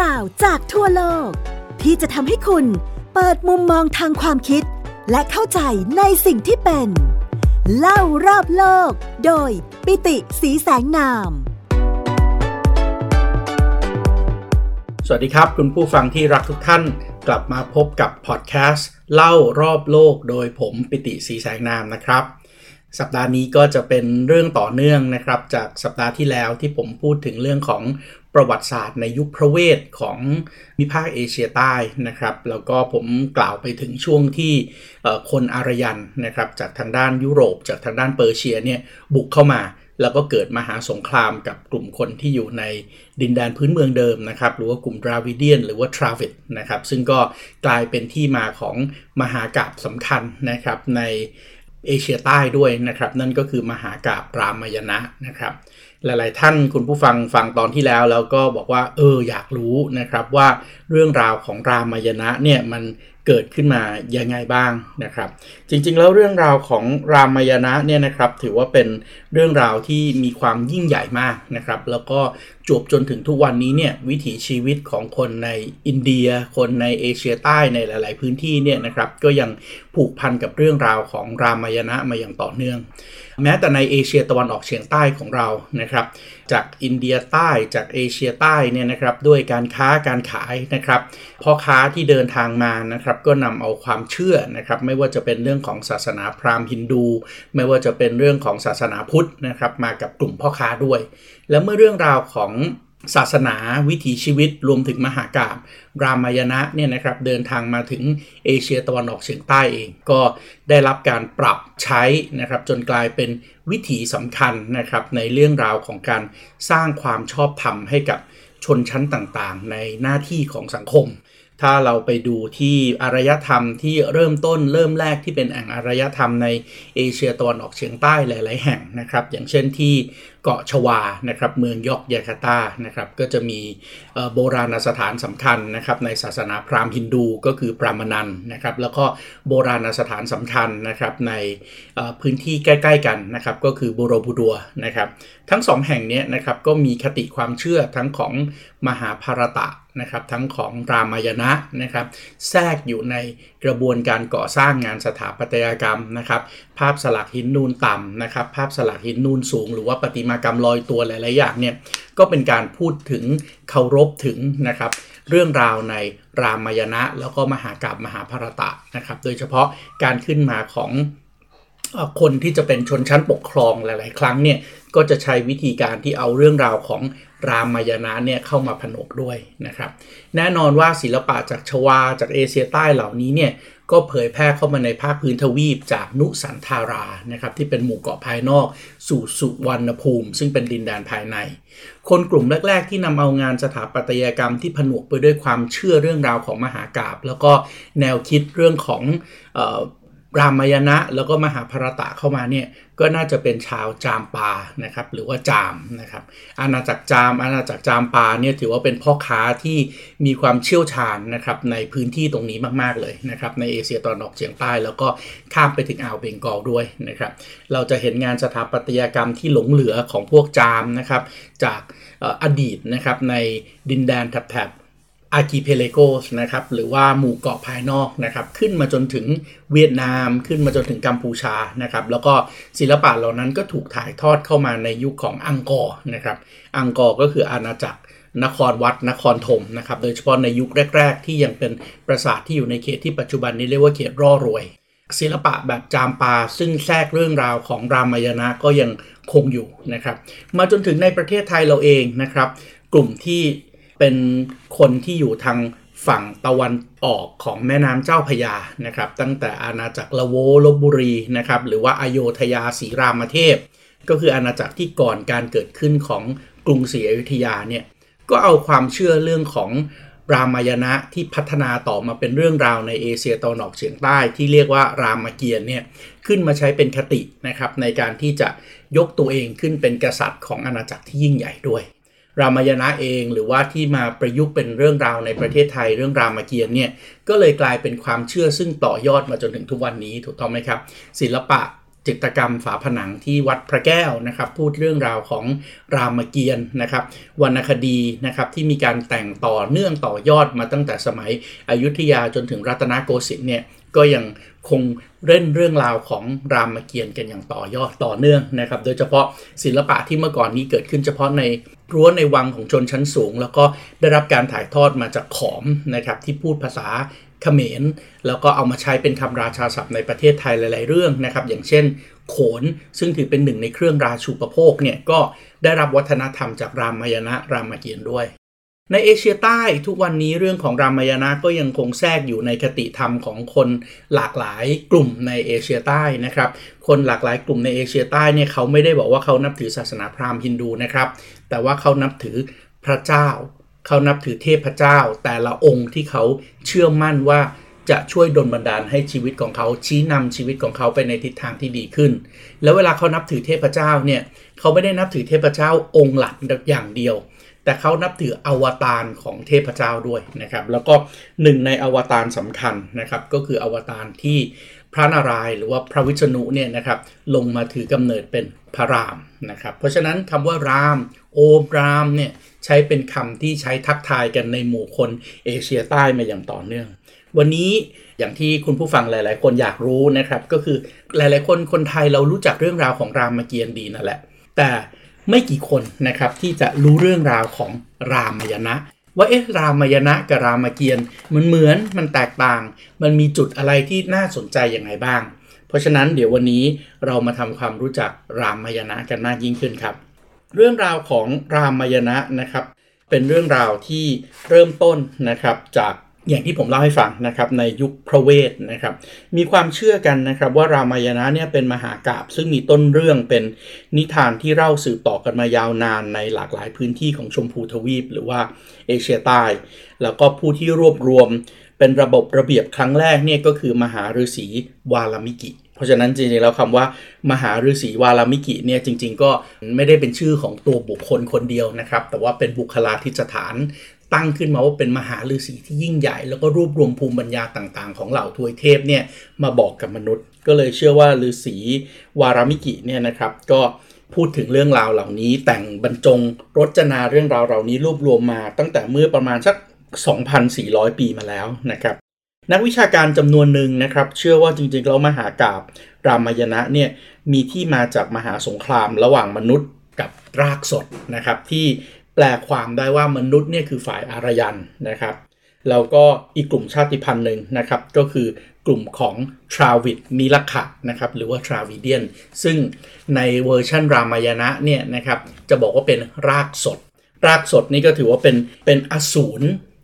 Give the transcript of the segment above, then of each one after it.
ราวจากทั่วโลก ที่จะทำให้คุณเปิดมุมมองทางความคิด และเข้าใจในสิ่งที่เป็น เล่ารอบโลก โดยปิติสีแสงนาม สวัสดีครับ คุณผู้ฟังที่รักทุกท่านกลับมาพบกับพอดแคสต์เล่ารอบโลกโดยผมปิติสีแสงนามนะครับสัปดาห์นี้ก็จะเป็นเรื่องต่อเนื่องนะครับ จากสัปดาห์ที่แล้วที่ผมพูดถึงเรื่องของ ประวัติศาสตร์ในยุคพระเวทของมิภาคเอเชียใต้นะครับ แล้วก็ผมกล่าวไปถึงช่วงที่คนอารยันนะครับจากทางด้านยุโรป จากทางด้านเปอร์เซียเนี่ยบุกเข้ามาแล้วก็เกิดมหาสงครามกับกลุ่มคนที่อยู่ในดินแดนพื้นเมืองเดิมนะครับ หรือว่ากลุ่มดราวิเดียนหรือว่าทราวิดนะครับ ซึ่งก็กลายเป็นที่มาของมหากาบสำคัญนะครับในเอเชียใต้ด้วยนะครับ นั่นก็คือมหากาบรามายณะนะครับ หลาย ๆ ท่านคุณผู้ฟังฟังตอนที่แล้ว แล้วก็บอกว่า เอออยากรู้นะครับว่าเรื่องราวของรามายณะเนี่ยมันเกิดขึ้นมายังไงบ้างนะครับ จริง ๆ แล้วเรื่องราวของรามายณะเนี่ยนะครับ ถือว่าเป็นเรื่องราวที่มีความยิ่งใหญ่มากนะครับ แล้วก็จบจนถึงทุกวันนี้เนี่ยวิถีชีวิตของคนในอินเดีย คนในเอเชียใต้ในหลาย ๆ พื้นที่เนี่ยนะครับ ก็ยังผูกพันกับเรื่องราวของรามายณะมาอย่างต่อเนื่อง แม้แต่ในเอเชียตะวันออกเฉียงใต้ของเรานะครับ จากอินเดียใต้จากเอเชียใต้เนี่ยนะครับด้วยการค้าการขายนะครับพ่อค้าที่เดินทางมานะครับก็นำเอาความเชื่อนะครับไม่ว่าจะเป็นเรื่องของศาสนาพราหมณ์ฮินดู ไม่ว่าจะเป็นเรื่องของศาสนาพุทธนะครับมากับกลุ่มพ่อค้าด้วย และเมื่อเรื่องราวของ ศาสนาวิถีชีวิตรวมถึงมหากาบรามายณะเนี่ยนะครับเดินทางมาถึงเอเชียตะวันออกเฉียงใต้เอง ก็ได้รับการปรับใช้นะครับจนกลายเป็นวิถีสำคัญนะครับในเรื่องราวของการสร้างความชอบธรรมให้กับชนชั้นต่างๆ ในหน้าที่ของสังคม ถ้าเราไปดูที่อารยธรรมที่เริ่มต้นเริ่มแรกที่เป็นแอ่งอารยธรรมในเอเชียตะวันออกเฉียงใต้หลาย ๆ แห่งนะครับ อย่างเช่นที่ เกาะชวานะครับเมืองยอกยาคาตานะครับก็จะมีโบราณสถานสำคัญนะครับในศาสนาพราหมณ์ฮินดูก็คือปรามนันนะครับแล้วก็โบราณสถานสำคัญนะครับในพื้นที่ใกล้ ๆ กันนะครับก็คือโบโรบูดัวนะครับทั้งสองแห่งนี้นะครับก็มีคติความเชื่อทั้งของมหาภารตะนะครับทั้งของรามายณะนะครับแทรกอยู่ในกระบวนการก่อสร้างงานสถาปัตยกรรมนะครับภาพสลักหินนูนต่ำนะครับภาพสลักหินนูนสูง หรือว่าประติมากรรมลอยตัวหลาย ๆ อย่างเนี่ยก็เป็นการพูดถึงเคารพถึงนะครับ เรื่องราวในรามายณะแล้วก็มหากราบมหาภารตะนะครับ โดยเฉพาะการขึ้นมาของคนที่จะเป็นชนชั้นปกครองหลาย ๆ ครั้งเนี่ยก็จะใช้วิธีการที่เอาเรื่องราวของรามายณะเนี่ยเข้ามาผนวกด้วยนะครับ แน่นอนว่าศิลปะจากชวาจากเอเชียใต้เหล่านี้เนี่ย ก็เผยแพร่เข้ามาในภาคพื้นทวีปจากนุสันทารานะครับที่เป็นหมู่เกาะภายนอก สู่สุวรรณภูมิ ซึ่งเป็นดินแดนภายใน คนกลุ่มแรก ๆ ที่นำเอางานสถาปัตยกรรมที่ผนวกไปด้วยความเชื่อเรื่องราวของมหากาบแล้วก็แนวคิดเรื่องของ รามายณะแล้วก็มหาภารตะเข้ามาเนี่ยก็น่าจะเป็นชาวจามปานะครับหรือว่าจามนะครับอาณาจักรจามอาณาจักรจามปาเนี่ยถือว่าเป็นพ่อค้าที่มีความเชี่ยวชาญนะครับในพื้นที่ตรงนี้มากๆเลยนะครับในเอเชียตะวันออกเฉียงใต้แล้วก็ข้ามไปถึงอ่าวเบงกอลด้วยนะครับเราจะเห็นงานสถาปัตยกรรมที่หลงเหลือของพวกจามนะครับจากอดีตนะครับในดินแดนแถบ archipelagos นะครับหรือว่าหมู่เกาะภายนอกนะครับขึ้นมาจนถึงเวียดนามขึ้นมาจนถึงกัมพูชานะครับแล้วก็ศิลปะเหล่านั้นก็ถูกถ่ายทอดเข้ามาในยุคของอังกอร์นะครับอังกอร์ก็คืออาณาจักรนครวัดนครธมนะครับโดยเฉพาะในยุคแรก ๆ ที่ยังเป็นปราสาทที่อยู่ในเขตที่ปัจจุบันนี้เรียกว่าเขตร่อรวย ศิลปะแบบจามปาซึ่งแทรกเรื่องราวของรามายณะก็ยังคงอยู่นะครับมาจนถึงในประเทศไทยเราเองนะครับกลุ่มที่ เป็นคนที่อยู่ทางฝั่งตะวันออกของแม่น้ำเจ้าพยานะครับ ตั้งแต่อาณาจักรละโวลบบุรีนะครับ หรือว่าอโยธยาศรีรามเทพ ก็คืออาณาจักรที่ก่อนการเกิดขึ้นของกรุงศรีอยุธยาเนี่ยก็เอาความเชื่อเรื่องของรามายณะที่พัฒนาต่อมาเป็นเรื่องราวในเอเชียตะวันออกเฉียงใต้ที่เรียกว่ารามเกียรติเนี่ยขึ้นมาใช้เป็นคตินะครับในการที่จะยกตัวเองขึ้นเป็นกษัตริย์ของอาณาจักรที่ยิ่งใหญ่ด้วย รามายณะเอง หรือว่าที่มาประยุกต์เป็นเรื่องราวในประเทศไทยเรื่องรามเกียรติเนี่ยก็เลยกลายเป็นความเชื่อซึ่งต่อยอดมาจนถึงทุกวันนี้ถูกต้องไหมครับ ศิลปะจิตรกรรมฝาผนังที่วัดพระแก้วนะครับพูดเรื่องราวของรามเกียรติ์นะครับวรรณคดีนะครับที่มีการแต่งต่อเนื่องต่อยอดมาตั้งแต่สมัยอยุธยาจนถึงรัตนโกสินทร์เนี่ย ก็ยังคงเล่นเรื่องราวของรามเกียรติ์กันอย่างต่อยอดต่อเนื่องนะครับ โดยเฉพาะศิลปะที่เมื่อก่อนนี้เกิดขึ้นเฉพาะในรั้วในวังของชนชั้นสูง แล้วก็ได้รับการถ่ายทอดมาจากขอมนะครับที่พูดภาษาเขมร แล้วก็เอามาใช้เป็นคำราชาศัพท์ในประเทศไทยหลาย ๆ เรื่องนะครับ อย่างเช่น โขนซึ่งถือเป็นหนึ่งในเครื่องราชูปโภคเนี่ยก็ได้รับวัฒนธรรมจากรามายณะรามเกียรติ์ด้วย ในเอเชียใต้ทุกวันนี้เรื่องของรามายณะก็ยังคงแทรกอยู่ในคติธรรมของคนหลากหลายกลุ่มในเอเชียใต้นะครับ คนหลากหลายกลุ่มในเอเชียใต้เนี่ยเขาไม่ได้บอกว่าเขานับถือศาสนาพราหมณ์ฮินดูนะครับ แต่ว่าเขานับถือพระเจ้า เขานับถือเทพเจ้า แต่ละองค์ที่เขาเชื่อมั่นว่าจะช่วยดลบันดาลให้ชีวิตของเขาชี้นำชีวิตของเขาไปในทิศทางที่ดีขึ้น แล้วเวลาเขานับถือเทพเจ้าเนี่ยเขาไม่ได้นับถือเทพเจ้าองค์หลักอย่างเดียว แต่เขานับถืออวตารของเทพเจ้าด้วยนะครับ แล้วก็หนึ่งในอวตารสำคัญนะครับ ก็คืออวตารที่พระนารายณ์หรือว่าพระวิษณุเนี่ยนะครับลงมาถือกำเนิดเป็นพระรามนะครับ เพราะฉะนั้นคำว่าราม โอมรามเนี่ยใช้เป็นคำที่ใช้ทักทายกันในหมู่คนเอเชียใต้มาอย่างต่อเนื่อง วันนี้อย่างที่คุณผู้ฟังหลาย ๆ คนอยากรู้นะครับ ก็คือหลาย ๆ คนคนไทยเรารู้จักเรื่องราวของรามเกียรติ์ดีนั่นแหละ แต่ ไม่กี่คนนะครับที่จะรู้เรื่องราวของรามายณะว่าเอ๊ะรามายณะกับรามเกียรติ์มันเหมือนมันแตกต่าง มันมีจุดอะไรที่น่าสนใจอย่างไรบ้าง เพราะฉะนั้นเดี๋ยววันนี้เรามาทำความรู้จักรามายณะกันมากยิ่งขึ้นครับ เรื่องราวของรามายณะนะครับ เป็นเรื่องราวที่เริ่มต้นนะครับจาก อย่างที่ผมเล่าให้ฟังนะครับในยุคพระเวทนะครับ มีความเชื่อกันนะครับว่ารามายณะเนี่ยเป็นมหากาบซึ่งมีต้นเรื่องเป็นนิทานที่เล่าสืบต่อกันมายาวนานในหลากหลายพื้นที่ของชมพูทวีป หรือว่าเอเชียใต้ แล้วก็ผู้ที่รวบรวมเป็นระบบระเบียบครั้งแรกเนี่ยก็คือมหาฤาษีวาลามิกิ เพราะฉะนั้นจริงๆแล้วคำว่ามหาฤาษีวาลามิกิเนี่ยจริง ๆ ก็ไม่ได้เป็นชื่อของตัวบุคคลคนเดียวนะครับ แต่ว่าเป็นบุคลาธิสถาน ตั้งขึ้นมาว่าเป็นมหาฤาษีที่ยิ่งใหญ่ แล้วก็รวบรวมภูมิปัญญาต่างๆ ของเหล่าทวยเทพเนี่ยมาบอกกับมนุษย์ ก็เลยเชื่อว่าฤาษีวารามิกิเนี่ยนะครับ ก็พูดถึงเรื่องราวเหล่านี้ แต่งบรรจงรจนาเรื่องราวเหล่านี้รวบรวมมา ตั้งแต่เมื่อประมาณสัก 2,400 ปีมาแล้วนะครับนักวิชาการจำนวนหนึ่งนะครับ เชื่อว่าจริงๆแล้วมหากาบรามายณะเนี่ยมีที่มาจากมหาสงครามระหว่างมนุษย์กับรากสดนะครับที่ แปลความได้ว่ามนุษย์เนี่ยคือฝ่ายอารยันนะครับแล้วก็อีกกลุ่มชาติพันธุ์หนึ่งนะครับ ก็คือกลุ่มของทราวิดมิลขะนะครับหรือว่าทราวิเดียน ซึ่งในเวอร์ชันรามายณะเนี่ยนะครับจะบอกว่าเป็นรากสด รากสดนี่ก็ถือว่าเป็นเป็นอสูร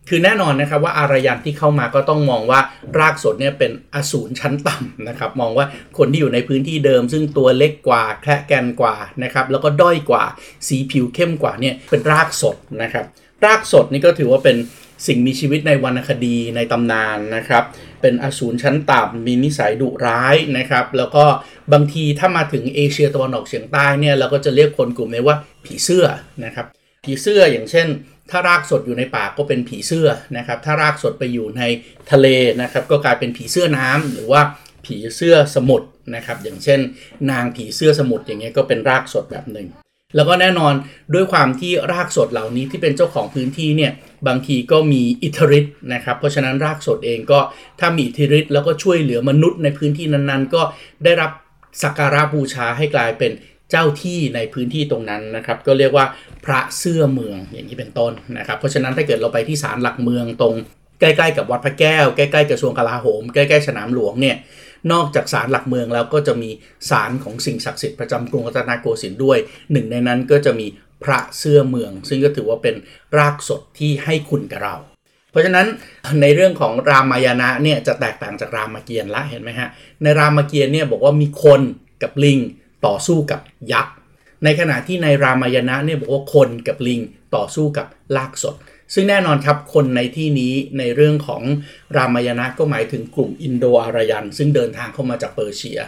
คือแน่นอนนะครับว่าอารยันที่เข้ามาก็ต้องมองว่ารากสดเนี่ยเป็นอสูรชั้นต่ำนะครับมองว่าคนที่อยู่ในพื้นที่เดิม ซึ่งตัวเล็กกว่าแคระแกนกว่านะครับแล้วก็ด้อยกว่าสีผิวเข้มกว่าเนี่ยเป็นรากสดนะครับรากสดนี่ก็ถือว่าเป็นสิ่งมีชีวิตในวรรณคดีในตำนานนะครับ เป็นอสูรชั้นต่ำมีนิสัยดุร้ายนะครับ แล้วก็บางทีถ้ามาถึงเอเชียตะวันออกเฉียงใต้เนี่ยเราก็จะเรียกคนกลุ่มนี้ว่าผีเสื้อนะครับ ผีเสื้ออย่างเช่น ถ้ารากสดอยู่ในป่าก็เป็นผีเสื้อนะครับ ถ้ารากสดไปอยู่ในทะเลนะครับ ก็กลายเป็นผีเสื้อน้ำหรือว่าผีเสื้อสมุทรนะครับ อย่างเช่น นางผีเสื้อสมุทรอย่างเงี้ยก็เป็นรากสดแบบหนึ่งแล้วก็แน่นอนด้วยความที่รากสดเหล่านี้ที่เป็นเจ้าของพื้นที่เนี่ยบางทีก็มีอิทธิฤทธิ์นะครับ เพราะฉะนั้นรากสดเองก็ถ้ามีอิทธิฤทธิ์แล้วก็ช่วยเหลือมนุษย์ในพื้นที่นั้นๆ ก็ได้รับสักการะบูชาให้กลายเป็น เจ้าที่ในพื้นที่ตรงนั้นนะครับ ก็เรียกว่าพระเสื้อเมืองอย่างนี้เป็นต้นนะครับ เพราะฉะนั้นถ้าเกิดเราไปที่ศาลหลักเมืองตรง ใกล้ๆกับวัดพระแก้ว ใกล้ๆกระทรวงกลาโหม ใกล้ๆสนามหลวงเนี่ยนอกจากศาลหลักเมืองแล้วก็จะมีศาลของสิ่งศักดิ์สิทธิ์ประจำกรุงรัตนโกสินทร์ด้วย หนึ่งในนั้นก็จะมีพระเสื้อเมือง ซึ่งก็ถือว่าเป็นรากสดที่ให้คุณกับเรา เพราะฉะนั้นในเรื่องของรามายณะเนี่ยจะแตกต่างจากรามเกียรติ์ละเห็นไหมฮะในรามเกียรติ์เนี่ยบอกว่ามีคนกับลิง ต่อสู้กับยักษ์ ในขณะที่ในรามายณะเนี่ยบอกว่าคนกับลิงต่อสู้กับลากสด ซึ่งแน่นอนครับคนในที่นี้ในเรื่องของรามายณะก็หมายถึงกลุ่มอินโดอารยัน ซึ่งเดินทางเข้ามาจากเปอร์เซีย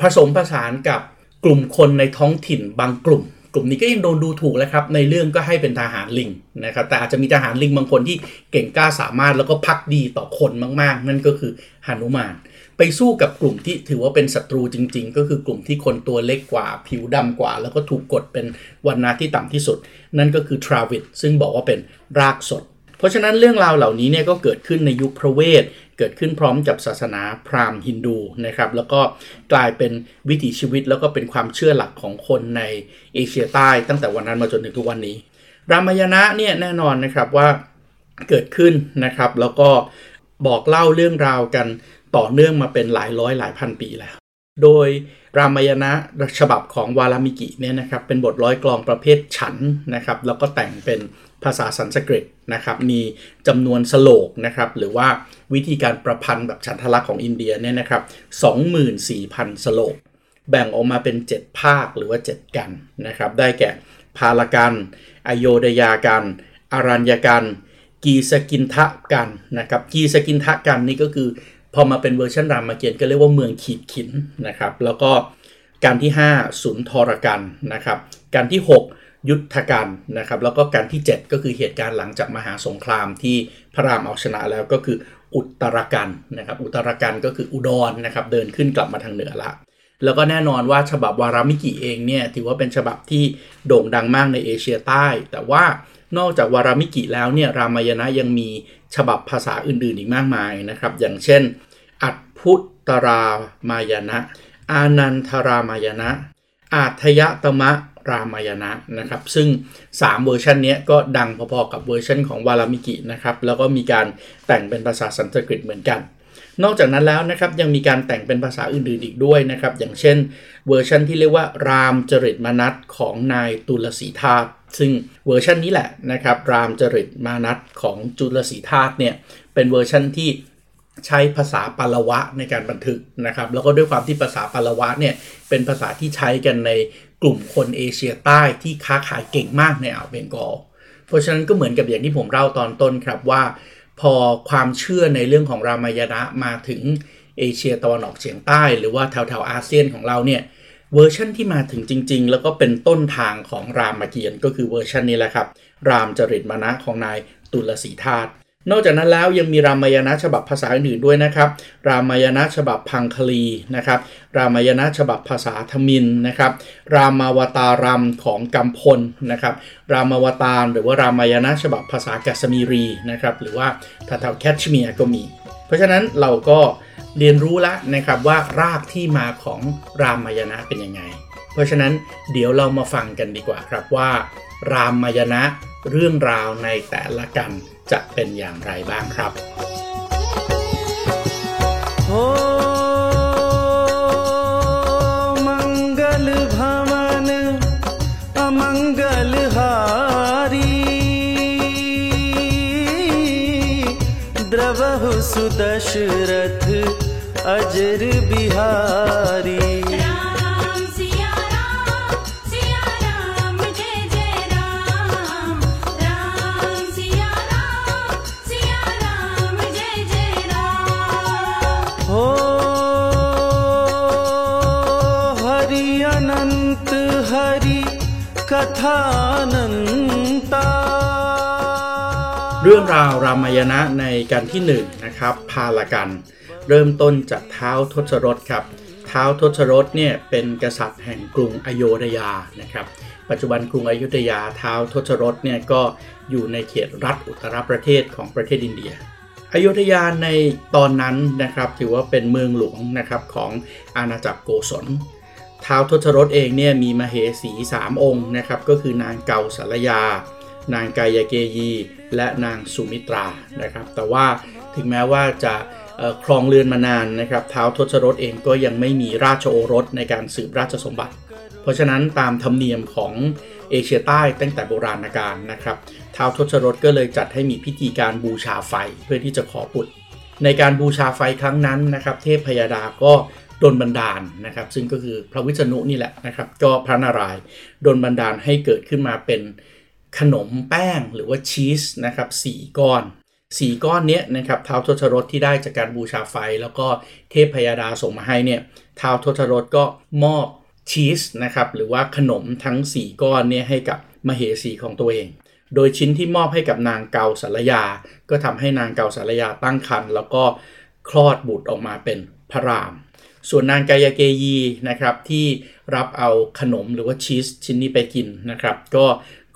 ผสมผสานกับกลุ่มคนในท้องถิ่นบางกลุ่ม กลุ่มนี้ก็ยังโดนดูถูกแล้วครับในเรื่องก็ให้เป็นทหารลิงนะครับแต่อาจจะมีทหารลิงบางคนที่เก่งกล้าสามารถแล้วก็พักดีต่อคนมากๆ นั่นก็คือหนุมานไปสู้กับกลุ่มที่ถือว่าเป็นศัตรูจริง ๆ ก็คือกลุ่มที่คนตัวเล็กกว่า ผิวดำกว่า แล้วก็ถูกกดเป็นวันนาที่ต่ำที่สุด นั่นก็คือทราวิดซึ่งบอกว่าเป็นรากสด เพราะฉะนั้นเรื่องราวเหล่านี้เนี่ยก็เกิดขึ้นในยุคพระเวท เกิดขึ้นพร้อมกับศาสนาพราหมณ์ฮินดูนะครับแล้วก็กลายเป็นวิถีชีวิตแล้วก็เป็นความเชื่อหลักของคนในเอเชียใต้ตั้งแต่วันนั้นมาจนถึงทุกวันนี้ รามายณะเนี่ยแน่นอนนะครับว่าเกิดขึ้นนะครับ แล้วก็บอกเล่าเรื่องราวกันต่อเนื่องมาเป็นหลายร้อยหลายพันปีแล้ว โดยรามายณะฉบับของวาลามิกิเนี่ยนะครับเป็นบทร้อยกลองประเภทฉันนะครับแล้วก็แต่งเป็น ภาษาสันสกฤตนะครับมีจำนวนสโลกนะครับหรือว่าวิธีการประพันธ์แบบฉันทลักษณ์ของอินเดียเนี่ยนะครับ24,000 สโลก แบ่งออกมาเป็น 7 ภาคหรือว่า 7 กันนะครับได้แก่พาลกันอโยดยากันอารัญญกันกีสกินทะกันนะครับกีสกินทะกันนี่ก็คือพอมาเป็นเวอร์ชันรามเกียรติก็เรียกว่าเมืองขีดขินนะครับแล้วก็การที่ 5 สุนทรกันนะครับการที่ 6 ยุทธการนะครับแล้วก็การที่ 7 ก็คือเหตุการณ์หลังจากมหาสงครามที่พระรามเอาชนะแล้วก็คืออุตรกันนะครับอุตรกันก็คืออุดรนะครับเดินขึ้นกลับมาทางเหนือละแล้วก็แน่นอนว่าฉบับวารามิกิเองเนี่ยถือว่าเป็นฉบับที่โด่งดังมากในเอเชียใต้ แต่ว่านอกจากวารามิกิแล้วเนี่ยรามายณะยังมีฉบับภาษาอื่นๆอีกมากมายนะครับอย่างเช่น อัตพุตรามายณะอานันทรามายณะอาทยตมะ รามายณะนะครับ ซึ่ง 3 เวอร์ชันนี้ก็ดังพอๆกับเวอร์ชันของวาลมีกินะครับ แล้วก็มีการแต่งเป็นภาษาสันสกฤตเหมือนกัน นอกจากนั้นแล้วนะครับยังมีการแต่งเป็นภาษาอื่นๆอีกด้วยนะครับ อย่างเช่น เวอร์ชันที่เรียกว่ารามจริตมานัสของนายตุลสีทาสซึ่งเวอร์ชันนี้แหละนะครับ รามจริตมานัสของตุลสีทาสเนี่ยเป็นเวอร์ชันที่ใช้ภาษาปัลลวะในการบันทึกนะครับ แล้วก็ด้วยความที่ภาษาปัลลวะเนี่ยเป็นภาษาที่ใช้กันใน กลุ่มคนเอเชียใต้ที่ค้าขายเก่งมากในอ่าวเบงกอล เพราะฉะนั้นก็เหมือนกับอย่างที่ผมเล่าตอนต้นครับว่า พอความเชื่อในเรื่องของรามายณะมาถึงเอเชียตะวันออกเฉียงใต้ หรือว่าแถวๆอาเซียนของเราเนี่ยเวอร์ชันที่มาถึงจริง ๆ แล้วก็เป็นต้นทางของรามเกียรติ์ก็คือเวอร์ชันนี้แหละครับ รามจริตมานัสของนายตุลสีทาส นอกจากนั้นแล้วยังมีรามายณะฉบับภาษาอื่นด้วยนะครับ รามายณะฉบับพังคลีนะครับ รามายณะฉบับภาษาทมินนะครับ รามาวตารัมของกัมพลนะครับ รามาวตารหรือว่ารามายณะฉบับภาษากัสมีรีนะครับ หรือว่าแถวๆแคชเมียร์ก็มี เพราะฉะนั้นเราก็เรียนรู้แล้วนะครับว่ารากที่มาของรามายณะเป็นยังไง เพราะฉะนั้นเดี๋ยวเรามาฟังกันดีกว่าครับว่า รามายณะเรื่องราวในแต่ละกัน จะเป็นอย่างไรบ้างครับ हो मंगल भवन अमंगल हारी द्रवहु सुदशरथ अजर बिहारी เรื่องราวรามายณะในกันที่1นนะครับ พาลกัน เริ่มต้นจากเท้าทศรถครับ เท้าทศรถเนี่ยเป็นกษัตริย์แห่งกรุงอโยธยานะครับ ปัจจุบันกรุงอยุธยาเท้าทศรถเนี่ยก็อยู่ในเขตรัฐอุตรประเทศของประเทศอินเดียอยุธยาในตอนนั้นนะครับถือว่าเป็นเมืองหลวงนะครับของอาณาจักรโกศล ท้าวทศรถเองเนี่ยมีมเหสี3องค์นะครับก็คือนางเกาสารยา นางกายเกยี และนางสุมิตรานะครับ แต่ว่าถึงแม้ว่าจะครองเรือนมานานนะครับท้าวทศรถเองก็ยังไม่มีราชโอรสในการสืบราชสมบัติ เพราะฉะนั้นตามธรรมเนียมของเอเชียใต้ตั้งแต่โบราณกาลนะครับท้าวทศรถก็เลยจัดให้มีพิธีการบูชาไฟเพื่อที่จะขอบุตรในการบูชาไฟครั้งนั้นนะครับ เทพพยาดาก็ ดลบันดาลนะครับ ซึ่งก็คือพระวิษณุนี่แหละนะครับ ก็พระนารายณ์ดลบันดาลให้เกิดขึ้นมาเป็นขนมแป้งหรือว่าชีสนะครับสี่ก้อนสี่ก้อนเนี้ยนะครับท้าวทศรถที่ได้จากการบูชาไฟ แล้วก็เทพพยาดาส่งมาให้เนี่ยท้าวทศรถก็มอบชีสนะครับหรือว่าขนมทั้ง 4 ก้อนเนี่ยให้กับมเหสีของตัวเอง โดยชิ้นที่มอบให้กับนางเกาสารยา ก็ทำให้นางเกาสารยาตั้งครรภ์แล้วก็คลอดบุตรออกมาเป็นพระราม ส่วนนางกายาเกยีนะครับที่รับเอาขนมหรือว่าชีสชิ้นนี้ไปกินนะครับ ก็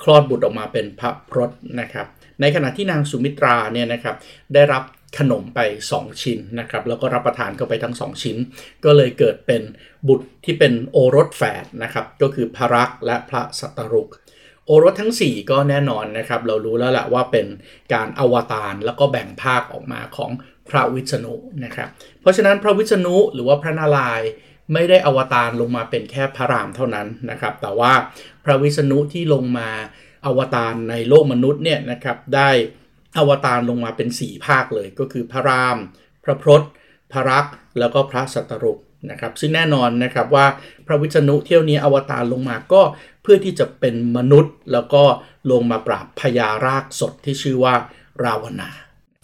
คลอดบุตรออกมาเป็นพระพรตนะครับ ในขณะที่นางสุมิตราเนี่ยนะครับได้รับขนมไป 2 ชิ้นนะครับ แล้วก็รับประทานเข้าไปทั้ง 2 ชิ้น ก็เลยเกิดเป็นบุตรที่เป็นโอรสแฝดนะครับ ก็คือพระรักและพระสัตรุก โอรสทั้ง 4 ก็แน่นอนนะครับ เรารู้แล้วแหละว่าเป็นการอวตารแล้วก็แบ่งภาคออกมาของ พระวิษณุนะครับ เพราะฉะนั้นพระวิษณุหรือว่าพระนารายณ์ไม่ได้อวตารลงมาเป็นแค่พระรามเท่านั้นนะครับ แต่ว่าพระวิษณุที่ลงมาอวตารในโลกมนุษย์เนี่ยนะครับได้อวตารลงมาเป็น 4 ภาคเลยก็คือพระราม พระพรตพระรักแล้วก็พระสัตรุกนะครับซึ่งแน่นอนนะครับว่าพระวิษณุเที่ยวนี้อวตารลงมาก็เพื่อที่จะเป็นมนุษย์ แล้วก็ลงมาปราบพญารากสดที่ชื่อว่า ราวนา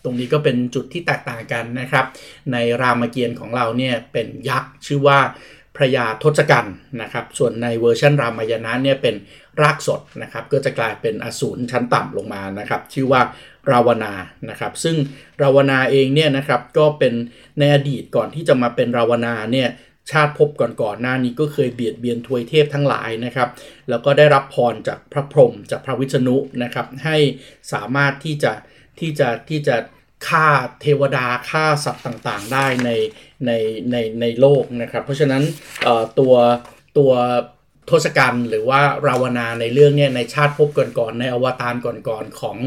ตรงนี้ก็เป็นจุดที่แตกต่างกันนะครับ ในรามเกียรติ์ของเราเนี่ยเป็นยักษ์ชื่อว่าพระยาทศกัณฐ์นะครับ ส่วนในเวอร์ชันรามายณะเนี่ยเป็นรากสดนะครับ ก็จะกลายเป็นอสูรชั้นต่ำลงมานะครับ ชื่อว่าราวนานะครับ ซึ่งราวนาเองเนี่ยนะครับก็เป็นในอดีตก่อนที่จะมาเป็นราวนาเนี่ยชาติภพก่อนๆหน้านี้ก็เคยเบียดเบียนทวยเทพทั้งหลายนะครับ แล้วก็ได้รับพรจากพระพรหมจากพระวิษณุนะครับ ให้สามารถที่จะ ที่จะที่จะฆ่าเทวดาฆ่าสัตว์ต่างๆ ได้ในในในในโลกนะครับ เพราะฉะนั้นตัวตัวทศกัณฐ์หรือว่าราวนาในเรื่องเนี่ยในชาติภพก่อนๆในอวตารก่อนๆของ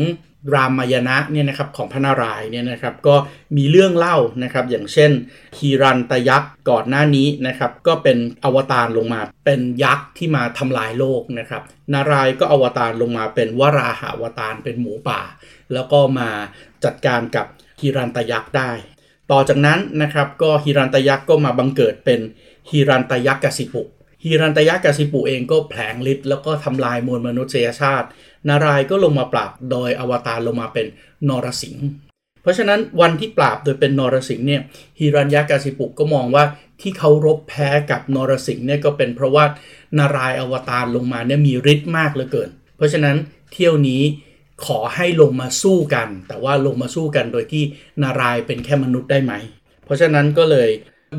รามายณะเนี่ยนะครับของพระนารายณ์เนี่ยนะครับก็มีเรื่องเล่านะครับอย่างเช่นฮีรันตยักษ์ก่อนหน้านี้นะครับก็เป็นอวตารลงมาเป็นยักษ์ที่มาทำลายโลกนะครับนารายณ์ก็อวตารลงมาเป็นวราหาวตารเป็นหมูป่า แล้วก็มาจัดการกับฮีรันตยักษ์ได้ ต่อจากนั้นนะครับก็ฮิรันตยักษ์ก็มาบังเกิดเป็นฮิรันตยักษ์กสิปุฮิรันตยักษ์กสิปุเองก็แผลงฤทธิ์แล้วก็ทำลายมวลมนุษยชาติ นารายก็ลงมาปราบโดยอวตารลงมาเป็นนรสิงห์เพราะฉะนั้นวันที่ปราบโดยเป็นนรสิงห์เนี่ยฮิรันยักษ์กสิปุก็มองว่าที่เขารบแพ้กับนรสิงห์เนี่ยก็เป็นเพราะว่านารายอวตารลงมาเนี่ยมีฤทธิ์มากเหลือเกิน เพราะฉะนั้นเที่ยวนี้ ขอให้ลงมาสู้กัน แต่ว่าลงมาสู้กันโดยที่นารายเป็นแค่มนุษย์ได้ไหม เพราะฉะนั้นก็เลย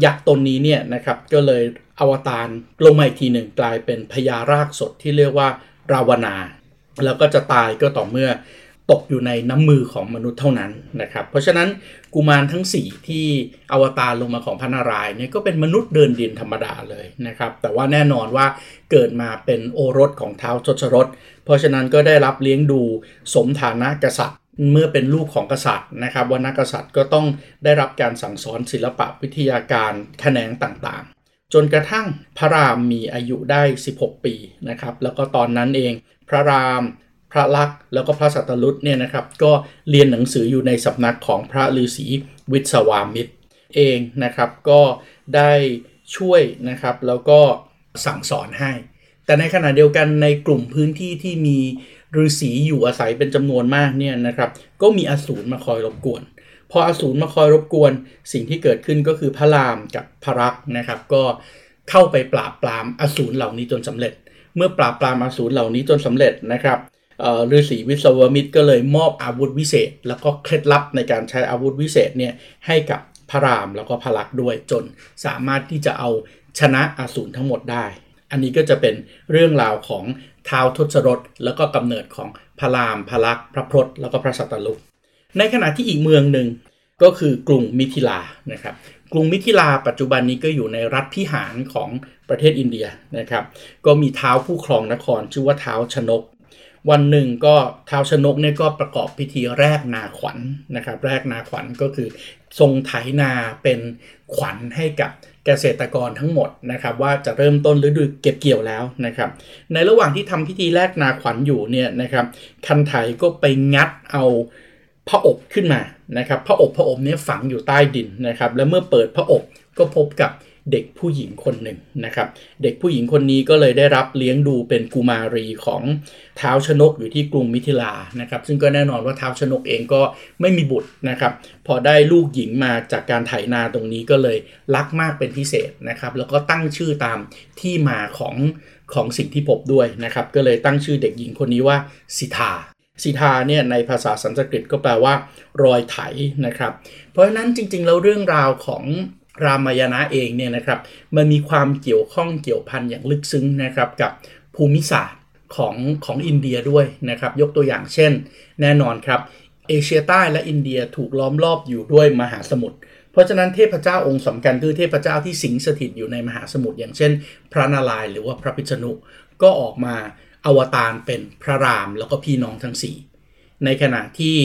ยักษ์ตนนี้เนี่ยนะครับก็เลยอวตารลงมาอีกทีหนึ่งกลายเป็นพญารากสดที่เรียกว่าราวนา แล้วก็จะตายก็ต่อเมื่อตกอยู่ในน้ำมือของมนุษย์เท่านั้นนะครับ เพราะฉะนั้นกุมารทั้ง 4 ที่อวตารลงมาของพระนารายณ์เนี่ยก็เป็นมนุษย์เดินดินธรรมดาเลยนะครับ แต่ว่าแน่นอนว่าเกิดมาเป็นโอรสของเท้าวทศรถ เพราะฉะนั้นก็ได้รับเลี้ยงดูสมฐานะกษัตริย์เมื่อเป็นลูกของกษัตริย์นะครับวรรณกษัตริย์ก็ต้องได้รับการสั่งสอนศิลปะวิทยาการแขนงต่างๆ จนกระทั่งพระรามมีอายุได้ 16 ปีนะครับแล้วก็ตอนนั้นเองพระรามพระลักษณ์แล้วก็พระสัตรุษเนี่ยนะครับก็เรียนหนังสืออยู่ในสำนักของพระฤาษีวิศวามิตรเองนะครับก็ได้ช่วยนะครับแล้วก็สั่งสอนให้ แต่ในขณะเดียวกันในกลุ่มพื้นที่ที่มีฤาษีอยู่อาศัยเป็นจำนวนมากเนี่ยนะครับ ก็มีอสูรมาคอยรบกวน พออสูรมาคอยรบกวน สิ่งที่เกิดขึ้นก็คือพระรามกับพระรักษ์นะครับ ก็เข้าไปปราบปรามอสูรเหล่านี้จนสำเร็จ เมื่อปราบปรามอสูรเหล่านี้จนสำเร็จนะครับฤาษีวิศวมิตรก็เลยมอบอาวุธวิเศษ แล้วก็เคล็ดลับในการใช้อาวุธวิเศษเนี่ยให้กับพระรามแล้วก็พระลักษณ์ด้วยจนสามารถที่จะเอาชนะอสูรทั้งหมดได้ อันนี้ก็จะเป็นเรื่องราวของท้าวทศรถแล้วก็กำเนิดของพระรามพระลักษณ์พระพรตแล้วก็พระสัตลุกในขณะที่อีกเมืองหนึ่งก็คือกรุงมิถิลานะครับกรุงมิถิลาปัจจุบันนี้ก็อยู่ในรัฐพิหารของประเทศอินเดียนะครับ ก็มีเท้าผู้ครองนครชื่อว่าเท้าชนก วันหนึ่งก็เท้าวชนกเนี่ยก็ประกอบพิธีแรกนาขวัญนะครับ แรกนาขวัญก็คือ ทรงไถนาเป็นขวัญให้กับเกษตรกรทั้งหมดนะครับว่าจะเริ่มต้นฤดูเก็บเกี่ยวแล้วนะครับ ในระหว่างที่ทำพิธีแลกนาขวัญอยู่เนี่ยนะครับคันไถก็ไปงัดเอาพระอบขึ้นมานะครับพระอบพระอบเนี้ฝังอยู่ใต้ดินนะครับ และเมื่อเปิดพระอบก็พบกับ เด็กผู้หญิงคนหนึ่งนะครับ เด็กผู้หญิงคนนี้ก็เลยได้รับเลี้ยงดูเป็นกุมารีของท้าวชนกอยู่ที่กรุงมิถิลานะครับ ซึ่งก็แน่นอนว่าท้าวชนกเองก็ไม่มีบุตรนะครับ พอได้ลูกหญิงมาจากการไถนาตรงนี้ก็เลยรักมากเป็นพิเศษนะครับ แล้วก็ตั้งชื่อตามที่มาของของสิ่งที่พบด้วยนะครับ ก็เลยตั้งชื่อเด็กหญิงคนนี้ว่าสิทาสิทาเนี่ยในภาษาสันสกฤตก็แปลว่ารอยไถนะครับ เพราะฉะนั้นจริงๆ แล้วเรื่องราวของ รามายณะเองเนี่ยนะครับมันมีความเกี่ยวข้องเกี่ยวพันอย่างลึกซึ้งนะครับกับภูมิศาสตร์ของของอินเดียด้วยนะครับยกตัวอย่างเช่น แน่นอนครับเอเชียใต้และอินเดียถูกล้อมรอบอยู่ด้วยมหาสมุทรเพราะฉะนั้นเทพเจ้าองค์สำคัญคือเทพเจ้าที่สิงสถิตอยู่ในมหาสมุทรอย่างเช่น พระนารายณ์หรือว่าพระพิษณุก็ออกมาอวตารเป็นพระรามแล้วก็พี่น้องทั้ง4ในขณะที่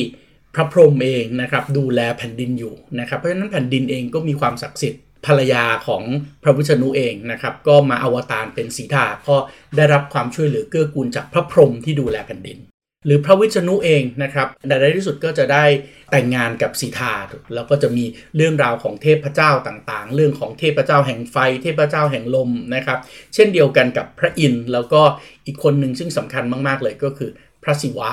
พระพรหมเองนะครับดูแลแผ่นดินอยู่นะครับ เพราะฉะนั้นแผ่นดินเองก็มีความศักดิ์สิทธิ์ภรรยาของพระวิษณุเองนะครับ ก็มาอวตารเป็นสีทาก็ได้รับความช่วยเหลือเกื้อกูลจากพระพรหมที่ดูแลแผ่นดิน หรือพระวิษณุเองนะครับในที่สุดก็จะได้แต่งงานกับสีทาแล้วก็จะมีเรื่องราวของเทพเจ้าต่างๆ เรื่องของเทพเจ้าแห่งไฟ เทพเจ้าแห่งลมนะครับ เช่นเดียวกันกับพระอินทร์แล้วก็อีกคนหนึ่งซึ่งสำคัญมากๆเลยก็คือพระศิวะ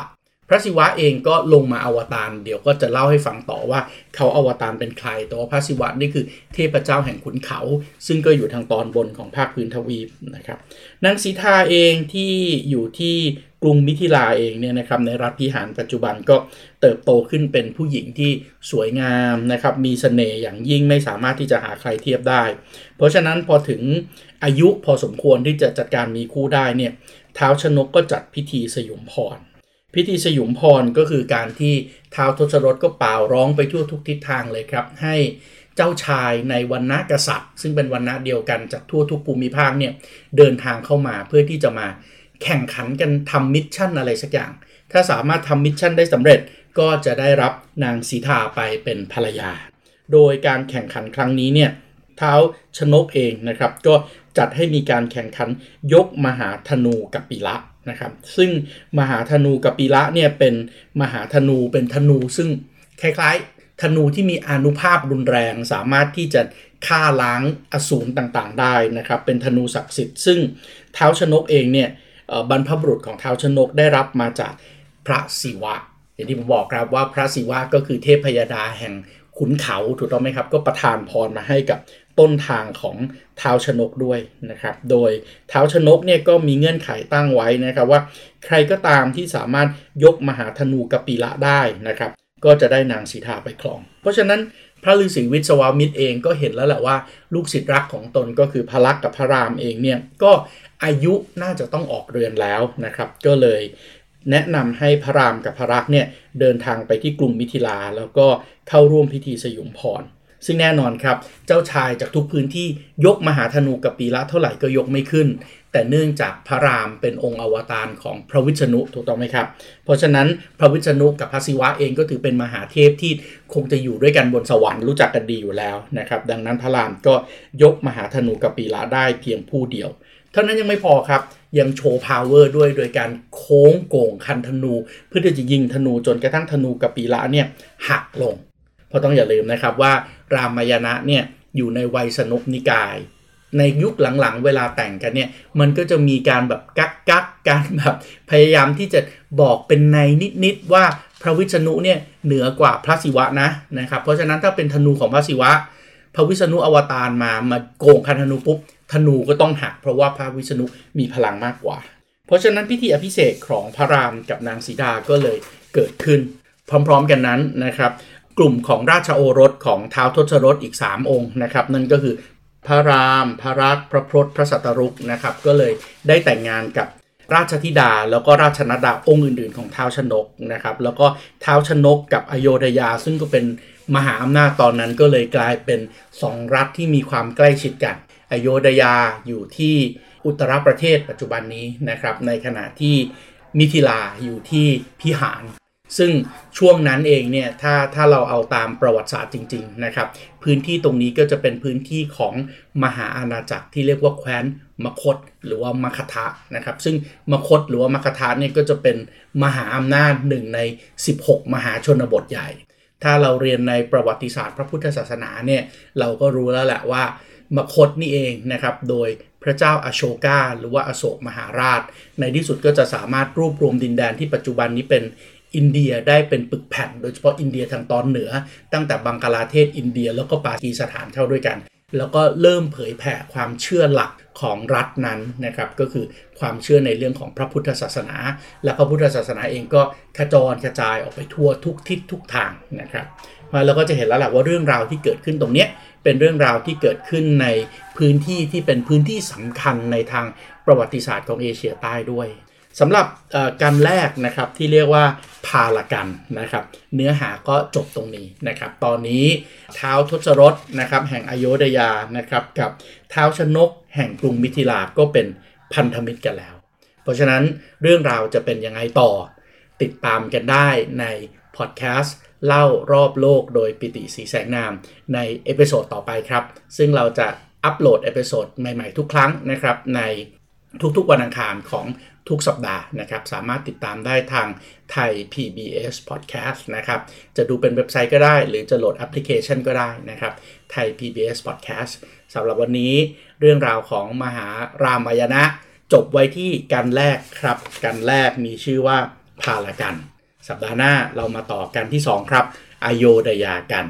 พระศิวะเองก็ลงมาอวตารเดี๋ยวก็จะเล่าให้ฟังต่อว่าเขาอวตารเป็นใครแต่ว่าพระศิวะนี่คือเทพเจ้าแห่งขุนเขา ซึ่งก็อยู่ทางตอนบนของภาคพื้นทวีปนะครับนางสีทาเองที่อยู่ที่กรุงมิถิลาเองเนี่ยนะครับในรัฐพิหารปัจจุบันก็เติบโตขึ้นเป็นผู้หญิงที่สวยงามนะครับมีเสน่ห์อย่างยิ่งไม่สามารถที่จะหาใครเทียบได้ เพราะฉะนั้นพอถึงอายุพอสมควรที่จะจัดการมีคู่ได้เนี่ยท้าวชนกก็จัดพิธีสยุมพร พิธีสยุมพรก็คือการที่ท้าวทศรถก็เป่าร้องไปทั่วทุกทิศทางเลยครับ ให้เจ้าชายในวันณะกษัตริย์ ซึ่งเป็นวันณะเดียวกันจากทั่วทุกภูมิภาคเนี่ยเดินทางเข้ามาเพื่อที่จะมาแข่งขันกันทำ mission อะไรสักอย่าง ถ้าสามารถทำ mission ได้สำเร็จก็จะได้รับนางสีดาไปเป็นภรรยา โดยการแข่งขันครั้งนี้เนี่ยท้าวชนกเองนะครับ ก็จัดให้มีการแข่งขันยกมหาธนูกับปีละ นะครับซึ่งมหาธนูกับปีละเนี่ยเป็นมหาธนูเป็นธนูซึ่งคล้ายๆ ธนูที่มีอานุภาพรุนแรงสามารถที่จะฆ่าล้างอสูรต่างๆ ได้นะครับเป็นธนูศักดิ์สิทธิ์ซึ่งเท้าชนกเองเนี่ยบรรพบุรุษของเท้าชนกได้รับมาจากพระศิวะ อย่างที่ผมบอกครับว่าพระศิวะก็คือเทพพยดาแห่งขุนเขาถูกต้องไหมครับ ก็ประทานพรมาให้กับ ต้นทางของเท้าวชนกด้วยนะครับ โดยเท้าวชนกเนี่ยก็มีเงื่อนไขตั้งไว้นะครับว่า ใครก็ตามที่สามารถยกมหาธนูกปีละได้นะครับ ก็จะได้นางสีทาไปครอง เพราะฉะนั้นพระฤาษีวิศวามิตรเองก็เห็นแล้วแหละว่าลูกศิษย์รักของตนก็คือพระลักษณ์กับพระรามเองเนี่ยก็อายุน่าจะต้องออกเรือนแล้วนะครับ ก็เลยแนะนำให้พระรามกับพระรักษ์เนี่ยเดินทางไปที่กรุงมิถิลา แล้วก็เข้าร่วมพิธีสยุมพร ซึ่งแน่นอนครับ เจ้าชายจากทุกพื้นที่ยกมหาธนูกับปีละเท่าไหร่ก็ยกไม่ขึ้น แต่เนื่องจากพระรามเป็นองค์อวตารของพระวิษณุถูกต้องไหมครับ เพราะฉะนั้นพระวิษณุกับพระศิวะเองก็ถือเป็นมหาเทพที่คงจะอยู่ด้วยกันบนสวรรค์รู้จักกันดีอยู่แล้วนะครับดังนั้นพระรามก็ยกมหาธนูกับปีละได้เพียงผู้เดียวเท่านั้นยังไม่พอครับยังโชว์พาวเวอร์ด้วยโดยการโค้งโก่งคันธนู เพื่อที่จะยิงธนูจนกระทั่งธนูกับปีละเนี่ยหักลง เพราะต้องอย่าลืมนะครับว่ารามายณะเนี่ยอยู่ในวัยสนุกนิกาย ในยุคหลังๆ เวลาแต่งกันเนี่ยมันก็จะมีการแบบกักกักการแบบพยายามที่จะบอกเป็นในนิดๆว่าพระวิษณุเนี่ยเหนือกว่าพระศิวะนะนะครับเพราะฉะนั้นถ้าเป็นธนูของพระศิวะ พระวิษณุอวตารมามาโกงคันธนูปุ๊บธนูก็ต้องหักเพราะว่าพระวิษณุมีพลังมากกว่า เพราะฉะนั้นพิธีอภิเษกของพระรามกับนางสีดาก็เลยเกิดขึ้น พร้อม ๆ กันนั้นนะครับ กลุ่มของราชโอรสของท้าวทศรถอีก 3 องค์นะครับ นั่นก็คือพระราม พระรักพระพรตพระสัตรุกนะครับ ก็เลยได้แต่งงานกับราชธิดา แล้วก็ราชนดาองค์อื่น ๆ ของท้าวชนกนะครับ แล้วก็ท้าวชนกกับอโยธยา ซึ่งก็เป็นมหาอำนาจตอนนั้นก็เลยกลายเป็นสองรัฐที่มีความใกล้ชิดกัน อโยธยาอยู่ที่อุตรประเทศปัจจุบันนี้นะครับ ในขณะที่มิถิลาอยู่ที่พิหาร ซึ่งช่วงนั้นเองเนี่ยถ้าถ้าเราเอาตามประวัติศาสตร์จริงๆนะครับพื้นที่ตรงนี้ก็จะเป็นพื้นที่ของมหาอาณาจักรที่เรียกว่าแคว้นมคตหรือว่ามคทะนะครับซึ่งมคตหรือว่ามคทะเนี่ยก็จะเป็นมหาอำนาจหนึ่งใน 16 มหาชนบทใหญ่ ถ้าเราเรียนในประวัติศาสตร์พระพุทธศาสนาเนี่ยเราก็รู้แล้วแหละว่ามคตนี่เองนะครับโดยพระเจ้าอโชกาหรือว่าอโศกมหาราช ในที่สุดก็จะสามารถรวบรวมดินแดนที่ปัจจุบันนี้เป็น อินเดียได้เป็นปึกแผ่น โดยเฉพาะอินเดียทางตอนเหนือ ตั้งแต่บังกลาเทศอินเดียแล้วก็ปากีสถานเข้าด้วยกัน แล้วก็เริ่มเผยแผ่ความเชื่อหลักของรัฐนั้นนะครับก็คือความเชื่อในเรื่องของพระพุทธศาสนา และพระพุทธศาสนาเองก็ขจรกระจายออกไปทั่วทุกทิศทุกทางนะครับมาเราก็จะเห็นแล้วแหละว่าเรื่องราวที่เกิดขึ้นตรงนี้เป็นเรื่องราวที่เกิดขึ้นในพื้นที่ที่เป็นพื้นที่สำคัญในทางประวัติศาสตร์ของเอเชียใต้ด้วย สำหรับกัณฑ์แรกนะครับที่เรียกว่าพาลกัณฑ์นะครับ เนื้อหาก็จบตรงนี้นะครับ ตอนนี้ท้าวทศรถนะครับ แห่งอโยธยานะครับ กับท้าวชนก แห่งกรุงมิถิลาก็เป็นพันธมิตรกันแล้ว เพราะฉะนั้นเรื่องราวจะเป็นยังไงต่อ ติดตามกันได้ในพอดแคสต์เล่ารอบโลกโดยปิติ ศรีแสงนาม ใน episode ต่อไปครับ ซึ่งเราจะอัปโหลด episode ใหม่ ๆ ทุกครั้งนะครับในทุกๆวันอังคารของ ทุกสัปดาห์นะครับ สามารถติดตามได้ทาง Thai PBS Podcast นะครับ จะดูเป็นเว็บไซต์ก็ได้ หรือจะโหลดแอปพลิเคชันก็ได้นะครับไทย PBS Podcast สำหรับวันนี้เรื่องราวของมหารามายณะ จบไว้ที่กัณฑ์แรกครับกัณฑ์แรกมีชื่อว่าพาลกัณฑ์ สัปดาห์หน้าเรามาต่อกันที่ 2 ครับอโยดยากัน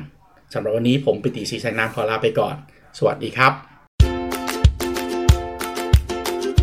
สำหรับวันนี้ผมปิติศรีแสงนามขอลาไปก่อน สวัสดีครับ